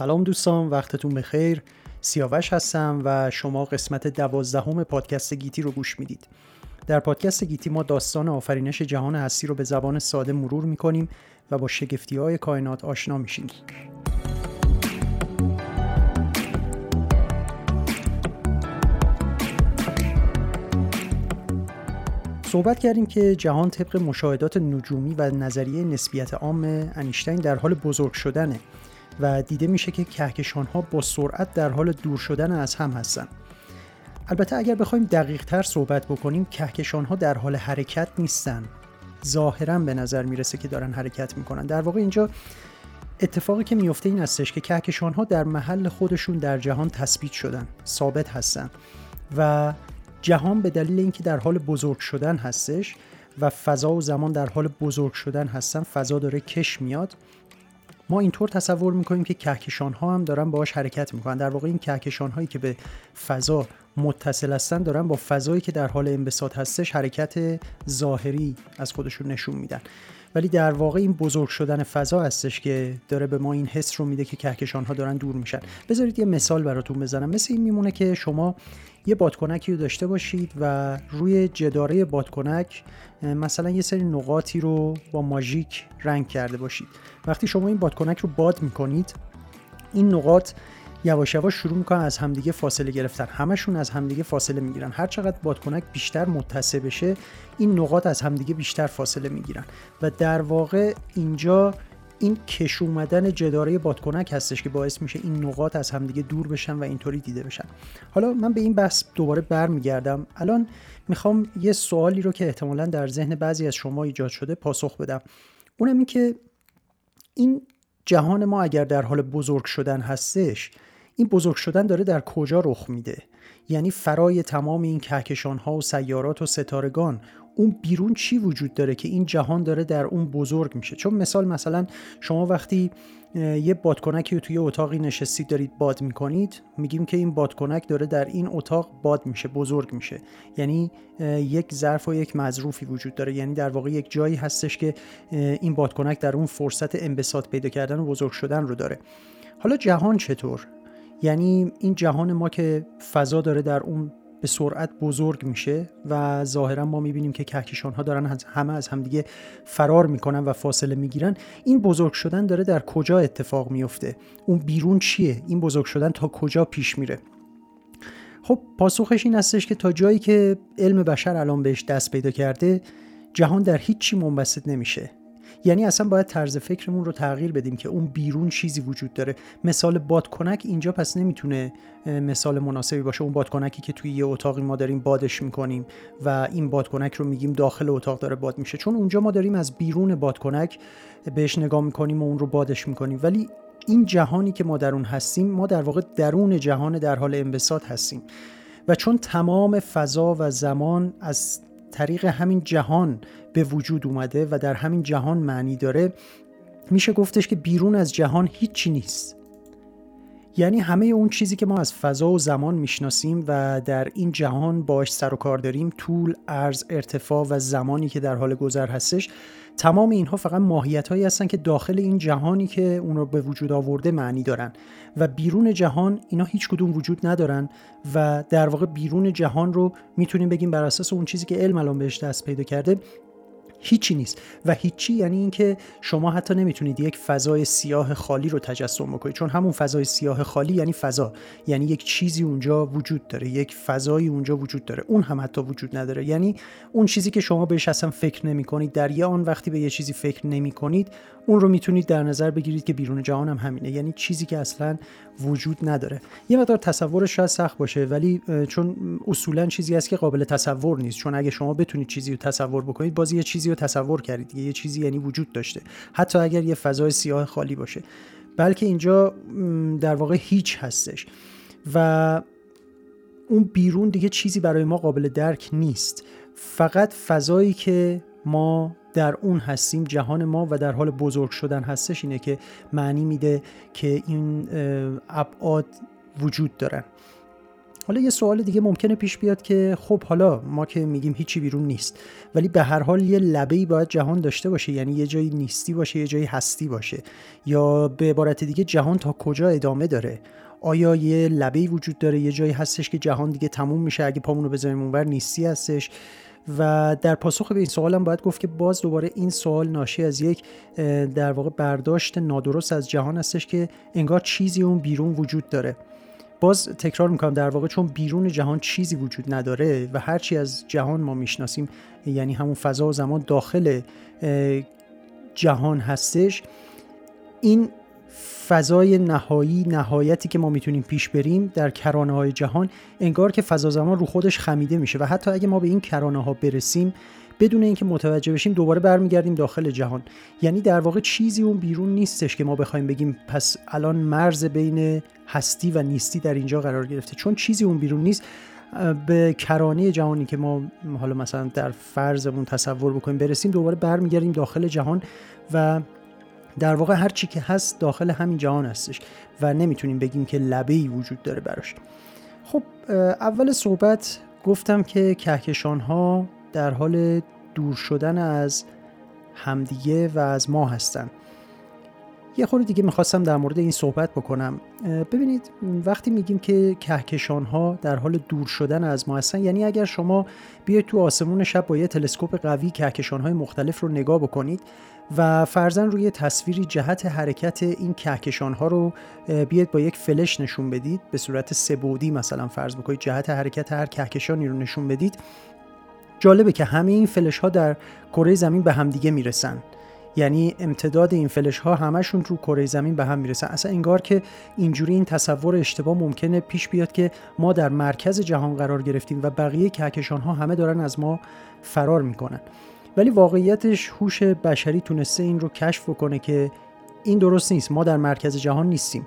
سلام دوستان وقتتون بخیر. سیاوش هستم و شما قسمت دوازدهم پادکست گیتی رو گوش می‌دید. در پادکست گیتی ما داستان آفرینش جهان هستی رو به زبان ساده مرور می‌کنیم و با شگفتی های کائنات آشنا میشیم. صحبت کردیم که جهان طبق مشاهدات نجومی و نظریه نسبیت عام انیشتین در حال بزرگ شدنه. و دیده میشه که کهکشان ها با سرعت در حال دور شدن از هم هستن. البته اگر بخوایم دقیق تر صحبت بکنیم کهکشان ها در حال حرکت نیستن. ظاهرا به نظر می‌رسه که دارن حرکت می‌کنن. در واقع اینجا اتفاقی که میفته این هستش که کهکشان ها در محل خودشون در جهان تثبیت شدن ثابت هستن و جهان به دلیل اینکه در حال بزرگ شدن هستش و فضا و زمان در حال بزرگ شدن هستن فضا داره کش میاد. ما اینطور تصور می‌کنیم که کهکشان ها هم دارن باهاش حرکت می‌کنن. در واقع این کهکشان هایی که به فضا متصل هستن دارن با فضایی که در حال انبساط هستش حرکت ظاهری از خودشون نشون میدن. ولی در واقع این بزرگ شدن فضا هستش که داره به ما این حس رو میده که کهکشان ها دارن دور میشن. بذارید یه مثال براتون بزنم. مثل این میمونه که شما یه بادکنکی رو داشته باشید و روی جداره بادکنک مثلا یه سری نقاطی رو با ماژیک رنگ کرده باشید. وقتی شما این بادکنک رو باد می‌کنید این نقاط یواش یواش شروع می‌کنن از همدیگه فاصله گرفتن. همشون از همدیگه فاصله می‌گیرن. هر چقدر بادکنک بیشتر متصل بشه این نقاط از همدیگه بیشتر فاصله می‌گیرن. و در واقع اینجا این کش اومدن جداره بادکنک هستش که باعث میشه این نقاط از همدیگه دور بشن و اینطوری دیده بشن. حالا من به این بحث دوباره برمیگردم. الان می‌خوام یه سوالی رو که احتمالا در ذهن بعضی از شما ایجاد شده پاسخ بدم. اونم این که این جهان ما اگر در حال بزرگ شدن هستش این بزرگ شدن داره در کجا رخ میده؟ یعنی فرای تمام این کهکشان ها و سیارات و ستارگان اون بیرون چی وجود داره که این جهان داره در اون بزرگ میشه؟ چون مثال مثلا شما وقتی یه بادکنکی رو توی اتاقی نشستید دارید باد می‌کنید میگیم که این بادکنک داره در این اتاق باد میشه بزرگ میشه. یعنی یک ظرف و یک مظروفی وجود داره. یعنی در واقع یک جایی هستش که این بادکنک در اون فرصت انبساط پیدا کردن و بزرگ شدن رو داره. حالا جهان چطور؟ یعنی این جهان ما که فضا داره در اون به سرعت بزرگ میشه و ظاهرا ما می‌بینیم که کهکشان ها دارن همه از همدیگه فرار می‌کنن و فاصله می‌گیرن. این بزرگ شدن داره در کجا اتفاق میفته اون بیرون چیه؟ این بزرگ شدن تا کجا پیش میره؟ خب پاسخش این هستش که تا جایی که علم بشر الان بهش دست پیدا کرده جهان در هیچی منبسط نمیشه. یعنی اصلا باید طرز فکرمون رو تغییر بدیم که اون بیرون چیزی وجود داره. مثال بادکنک اینجا پس نمی‌تونه مثال مناسبی باشه. اون بادکنکی که توی یه اتاقی ما داریم بادش می‌کنیم و این بادکنک رو میگیم داخل اتاق داره باد میشه. چون اونجا ما داریم از بیرون بادکنک بهش نگاه می‌کنیم و اون رو بادش می‌کنیم. ولی این جهانی که ما در اون هستیم ما در واقع درون جهان در حال انبساط هستیم. و چون تمام فضا و زمان از طریق همین جهان به وجود اومده و در همین جهان معنی داره میشه گفتش که بیرون از جهان هیچی نیست. یعنی همه اون چیزی که ما از فضا و زمان می‌شناسیم و در این جهان باش سر و کار داریم طول، عرض، ارتفاع و زمانی که در حال گذر هستش تمام اینها فقط ماهیت هایی هستن که داخل این جهانی که اون رو به وجود آورده معنی دارن. و بیرون جهان اینا هیچ کدوم وجود ندارن و در واقع بیرون جهان رو می‌تونیم بگیم بر اساس اون چیزی که علم الان بهش دست پیدا کرده هیچی نیست. و هیچی یعنی اینکه شما حتی نمی‌تونید یک فضای سیاه خالی رو تجسم بکنید. چون همون فضای سیاه خالی یعنی فضا. یعنی یک چیزی اونجا وجود داره. یک فضایی اونجا وجود داره. اون هم حتی وجود نداره. یعنی اون چیزی که شما بهش اصلا فکر نمی کنید در یه آن وقتی به یه چیزی فکر نمی کنید اون رو می‌تونید در نظر بگیرید که بیرون جهان هم همینه. یعنی چیزی که اصلا وجود نداره. یه مقدار تصورش شاید سخت باشه ولی چون اصولا چیزی است که قابل تصور نیست. چون اگه شما بتونید چیزی رو تصور بکنید بازی یه چیزی رو تصور کردید یه چیزی یعنی وجود داشته. حتی اگر یه فضای سیاه خالی باشه. بلکه اینجا در واقع هیچ هستش. و اون بیرون دیگه چیزی برای ما قابل درک نیست. فقط فضایی که ما در اون هستیم جهان ما و در حال بزرگ شدن هستش اینه که معنی میده که این ابعاد وجود دارن. حالا یه سوال دیگه ممکنه پیش بیاد که خب حالا ما که میگیم هیچی بیرون نیست ولی به هر حال یه لبه ای باید جهان داشته باشه یعنی یه جایی نیستی باشه یه جایی هستی باشه. یا به عبارت دیگه جهان تا کجا ادامه داره؟ آیا یه لبه وجود داره یه جایی هستش که جهان دیگه تموم میشه اگه پامون رو بذاریم اونور نیستی هستش؟ و در پاسخ به این سوال هم باید گفت که باز دوباره این سوال ناشی از یک در واقع برداشت نادرست از جهان هستش که انگار چیزی اون بیرون وجود داره. باز تکرار می‌کنم در واقع چون بیرون جهان چیزی وجود نداره و هرچی از جهان ما می‌شناسیم یعنی همون فضا و زمان داخل جهان هستش این فضای نهایی نهایتی که ما می‌تونیم پیش بریم در کرانه های جهان انگار که فضا زمان رو خودش خمیده میشه و حتی اگه ما به این کرانه ها برسیم بدون اینکه متوجه بشیم دوباره برمیگردیم داخل جهان. یعنی در واقع چیزی اون بیرون نیستش که ما بخوایم بگیم پس الان مرز بین هستی و نیستی در اینجا قرار گرفته. چون چیزی اون بیرون نیست به کرانه جهانی که ما حالا مثلا در فرضمون تصور بکنیم برسیم دوباره برمیگردیم داخل جهان و در واقع هر چی که هست داخل همین جهان هستش و نمی‌تونیم بگیم که لبه ای وجود داره براش. خب اول صحبت گفتم که کهکشان ها در حال دور شدن از همدیگه و از ما هستن. یه خورده دیگه می‌خواستم در مورد این صحبت بکنم. ببینید وقتی میگیم که کهکشان ها در حال دور شدن از ما هستن یعنی اگر شما بیاید تو آسمون شب با یه تلسکوپ قوی کهکشان های مختلف رو نگاه بکنید و فرزن روی تصویری جهت حرکت این کهکشان ها رو بیاید با یک فلش نشون بدید به صورت سبودی مثلا فرض بکنید جهت حرکت هر کهکشانی رو نشون بدید جالبه که همه این فلش ها در کره زمین به همدیگه می‌رسن. یعنی امتداد این فلش ها همشون رو کره زمین به هم می‌رسن اصلا انگار که اینجوری این تصور اشتباه ممکنه پیش بیاد که ما در مرکز جهان قرار گرفتیم و بقیه کهکشان ها همه دارن از ما فرار می‌کنن. ولی واقعیتش هوش بشری تونسته این رو کشف بکنه که این درست نیست. ما در مرکز جهان نیستیم.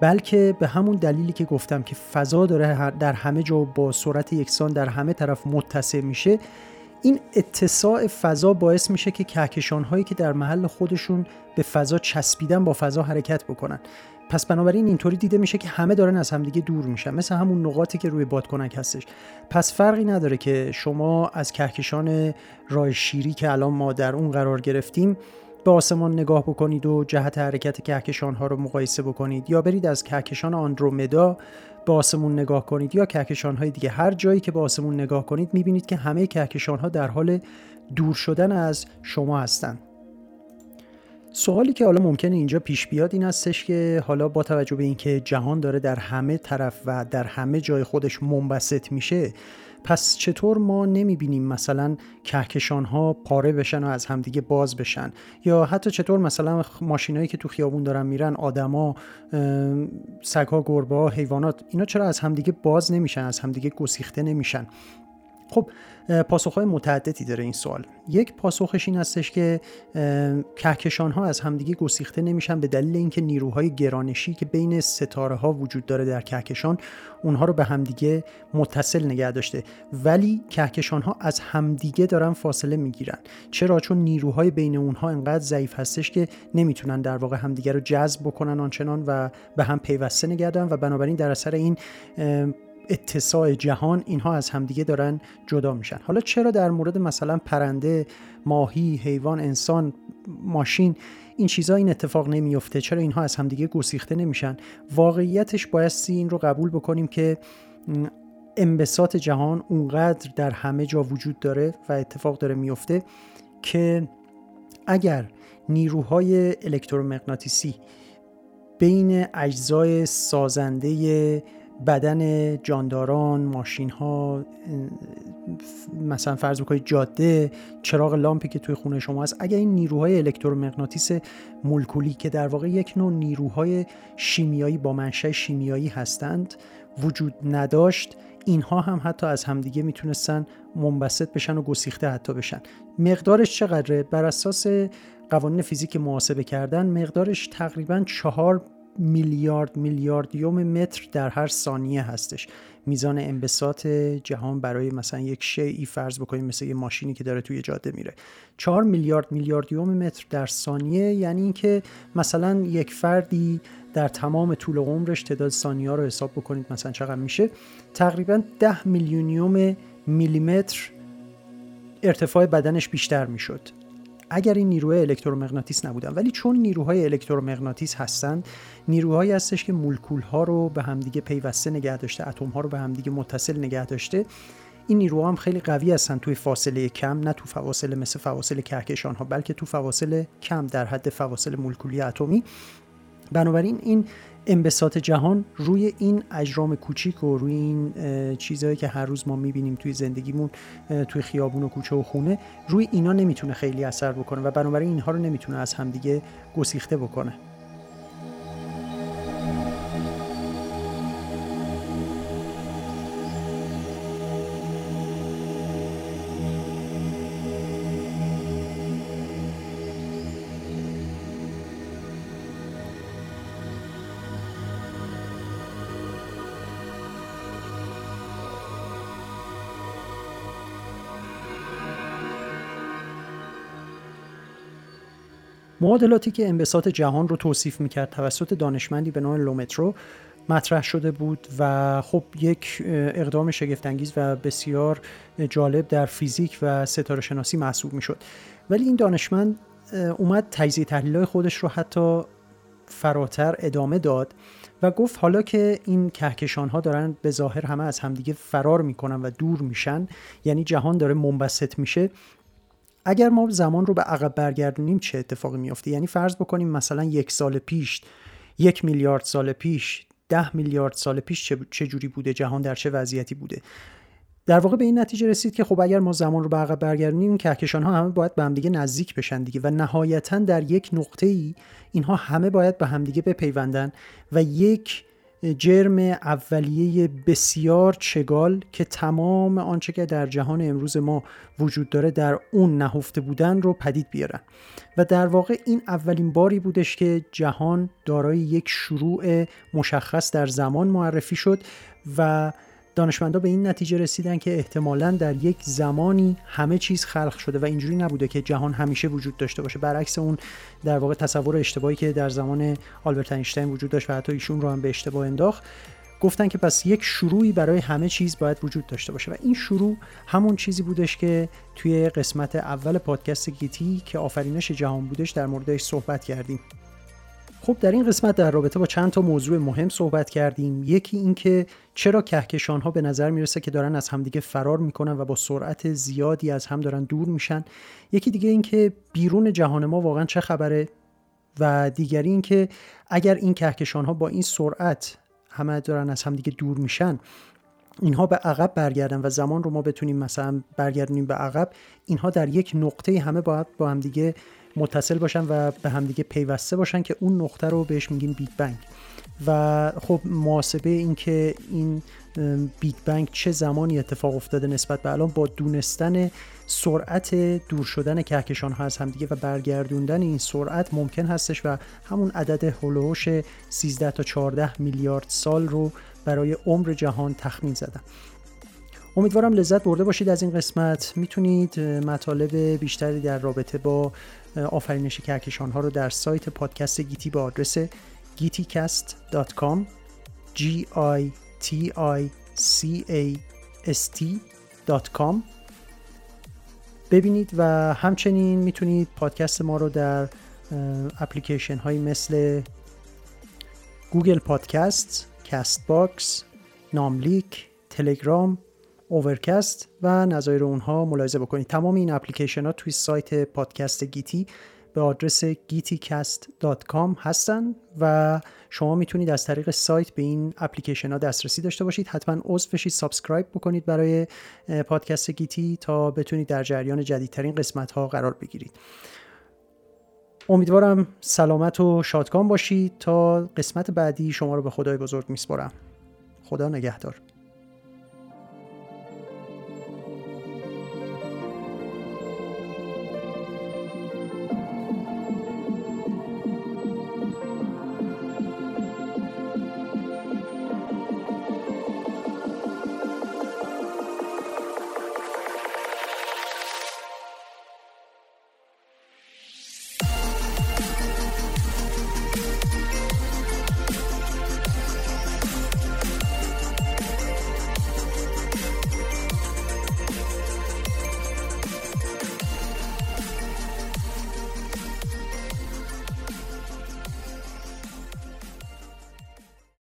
بلکه به همون دلیلی که گفتم که فضا داره در همه جا با سرعت یکسان در همه طرف متصل میشه این اتساع فضا باعث میشه که کهکشان هایی که در محل خودشون به فضا چسبیدن با فضا حرکت بکنن. پس بنابراین اینطوری دیده میشه که همه دارن از همدیگه دور میشن مثل همون نقاطی که روی بادکنک هستش. پس فرقی نداره که شما از کهکشان راه شیری که الان ما در اون قرار گرفتیم به آسمان نگاه بکنید و جهت حرکت کهکشان ها رو مقایسه بکنید یا برید از کهکشان آندرومدا به آسمون نگاه کنید یا کهکشان های دیگه هر جایی که به آسمون نگاه کنید می‌بینید که همه کهکشان ها در حال دور شدن از شما هستند. سوالی که حالا ممکنه اینجا پیش بیاد این هستش که حالا با توجه به اینکه جهان داره در همه طرف و در همه جای خودش منبسط میشه پس چطور ما نمی‌بینیم مثلا کهکشان ها پاره بشن و از همدیگه باز بشن؟ یا حتی چطور مثلا ماشینایی که تو خیابون دارن میرن آدما سگها گربه ها حیوانات اینا چرا از همدیگه باز نمیشن از همدیگه گسیخته نمیشن؟ خب پاسخهای متعددی داره این سوال. یک پاسخش این هستش که کهکشان ها از همدیگه گسیخته نمیشن به دلیل اینکه نیروهای گرانشی که بین ستاره ها وجود داره در کهکشان اونها رو به همدیگه متصل نگه داشته. ولی کهکشان ها از همدیگه دارن فاصله می‌گیرن. چرا؟ چون نیروهای بین اونها انقدر ضعیف هستش که نمی‌تونن در واقع همدیگه رو جذب بکنن آنچنان و به هم پیوسته نگه و بنابراین در اثر این اتساع جهان اینها از همدیگه دارن جدا میشن. حالا چرا در مورد مثلا پرنده ماهی حیوان انسان ماشین این چیزا این اتفاق نمیفته؟ چرا اینها از همدیگه گسیخته نمیشن؟ واقعیتش بایستی این رو قبول بکنیم که انبساط جهان اونقدر در همه جا وجود داره و اتفاق داره میفته که اگر نیروهای الکترومغناطیسی بین اجزای سازنده بدن جانداران ماشین ها مثلا فرض بکنید جاده چراغ لامپی که توی خونه شما هست. اگر این نیروهای الکترومغناطیس مولکولی که در واقع یک نوع نیروهای شیمیایی با منشأ شیمیایی هستند وجود نداشت اینها هم حتی از همدیگه می‌تونستن منبسط بشن و گسیخته حتی بشن. مقدارش چقدره؟ بر اساس قوانین فیزیک محاسبه کردن مقدارش تقریبا چهار میلیارد میلیاردیوم متر در هر ثانیه هستش. میزان انبساط جهان برای مثلا یک شیعی فرض بکنیم مثل یه ماشینی که داره توی جاده میره. 4 میلیارد میلیاردیوم متر در ثانیه یعنی اینکه مثلا یک فردی در تمام طول عمرش تعداد ثانیه رو حساب بکنید مثلا چقدر میشه. تقریبا 10 میلیونیوم میلیمتر ارتفاع بدنش بیشتر می‌شد. اگر این نیروهای الکترومغناطیس نبودن ولی چون نیروهای الکترومغناطیس هستند نیروهایی هستش که مولکول ها رو به همدیگه پیوسته نگه داشته اتم ها رو به همدیگه متصل نگه داشته این نیروها هم خیلی قوی هستن توی فاصله کم نه تو فواصل مثل فواصل کهکشان ها بلکه تو فواصل کم در حد فواصل مولکولی اتمی. بنابراین این انبساط جهان روی این اجرام کوچیک و روی این چیزهایی که هر روز ما می‌بینیم توی زندگیمون توی خیابون و کوچه و خونه روی اینا نمی‌تونه خیلی اثر بکنه و بنابراین اینها رو نمی‌تونه از همدیگه گسیخته بکنه. معادلاتی که انبساط جهان رو توصیف می‌کرد توسط دانشمندی به نام لومترو مطرح شده بود و خب یک اقدام شگفتانگیز و بسیار جالب در فیزیک و ستاره شناسی محسوب می‌شد. ولی این دانشمند اومد تجزیه تحلیل خودش رو حتی فراتر ادامه داد و گفت حالا که این کهکشان ها دارن به ظاهر همه از همدیگه فرار می‌کنن و دور میشن یعنی جهان داره منبسط میشه اگر ما زمان رو به عقب برگردونیم چه اتفاقی میافته؟ یعنی فرض بکنیم مثلا یک سال پیش یک میلیارد سال پیش ده میلیارد سال پیش چه جوری بوده؟ جهان در چه وضعیتی بوده؟ در واقع به این نتیجه رسید که خب اگر ما زمان رو به عقب برگردونیم کهکشان ها همه باید به همدیگه نزدیک بشن دیگه و نهایتا در یک نقطه ای اینها همه باید به همدیگه بپیوندن و یک جرم اولیه بسیار چگال که تمام آنچه که در جهان امروز ما وجود داره در اون نهفته بودن رو پدید بیارن. و در واقع این اولین باری بودش که جهان دارای یک شروع مشخص در زمان معرفی شد و دانشمندا به این نتیجه رسیدن که احتمالا در یک زمانی همه چیز خلق شده و اینجوری نبوده که جهان همیشه وجود داشته باشه. برعکس اون در واقع تصور اشتباهی که در زمان آلبرت اینشتین وجود داشت و حتی ایشون رو هم به اشتباه انداخت گفتن که پس یک شروعی برای همه چیز باید وجود داشته باشه. و این شروع همون چیزی بودش که توی قسمت اول پادکست گیتی که آفرینش جهان بودش در موردش صحبت کردیم. خب در این قسمت در رابطه با چند تا موضوع مهم صحبت کردیم. یکی اینکه چرا کهکشان ها به نظر می‌رسه که دارن از همدیگه فرار می‌کنن و با سرعت زیادی از هم دارن دور میشن. یکی دیگه اینکه بیرون جهان ما واقعا چه خبره؟ و دیگری اینکه اگر این کهکشان ها با این سرعت همه دارن از همدیگه دور میشن اینها به عقب برگردن و زمان رو ما بتونیم مثلا برگردونیم به عقب اینها در یک نقطه همه باید با همدیگه متصل باشن و به همدیگه پیوسته باشن که اون نقطه رو بهش میگیم بیگ بنگ. و خب محاسبه این که این بیگ بنگ چه زمانی اتفاق افتاده نسبت به الان با دونستن سرعت دور شدن کهکشان ها از همدیگه و برگردوندن این سرعت ممکن هستش و همون عدد هلوش 13 تا 14 میلیارد سال رو برای عمر جهان تخمین زدن. امیدوارم لذت برده باشید از این قسمت. می‌تونید مطالب بیشتری در رابطه با آفرینش کهکشان ها رو در سایت پادکست گیتی به آدرس giticast.com g i t i c a s t.com ببینید و همچنین می‌تونید پادکست ما رو در اپلیکیشن های مثل Google Podcasts، Castbox، ناملیک، تلگرام Overcast و نظایر اونها ملاحظه بکنید. تمام این اپلیکیشن ها توی سایت پادکست گیتی به آدرس giticast.com هستن و شما می‌تونید از طریق سایت به این اپلیکیشن ها دسترسی داشته باشید. حتما عضو بشید subscribe بکنید برای پادکست گیتی تا بتونید در جریان جدیدترین قسمت ها قرار بگیرید. امیدوارم سلامت و شادکام باشید تا قسمت بعدی شما رو به خدای بزرگ میسپارم. خدا نگهدار.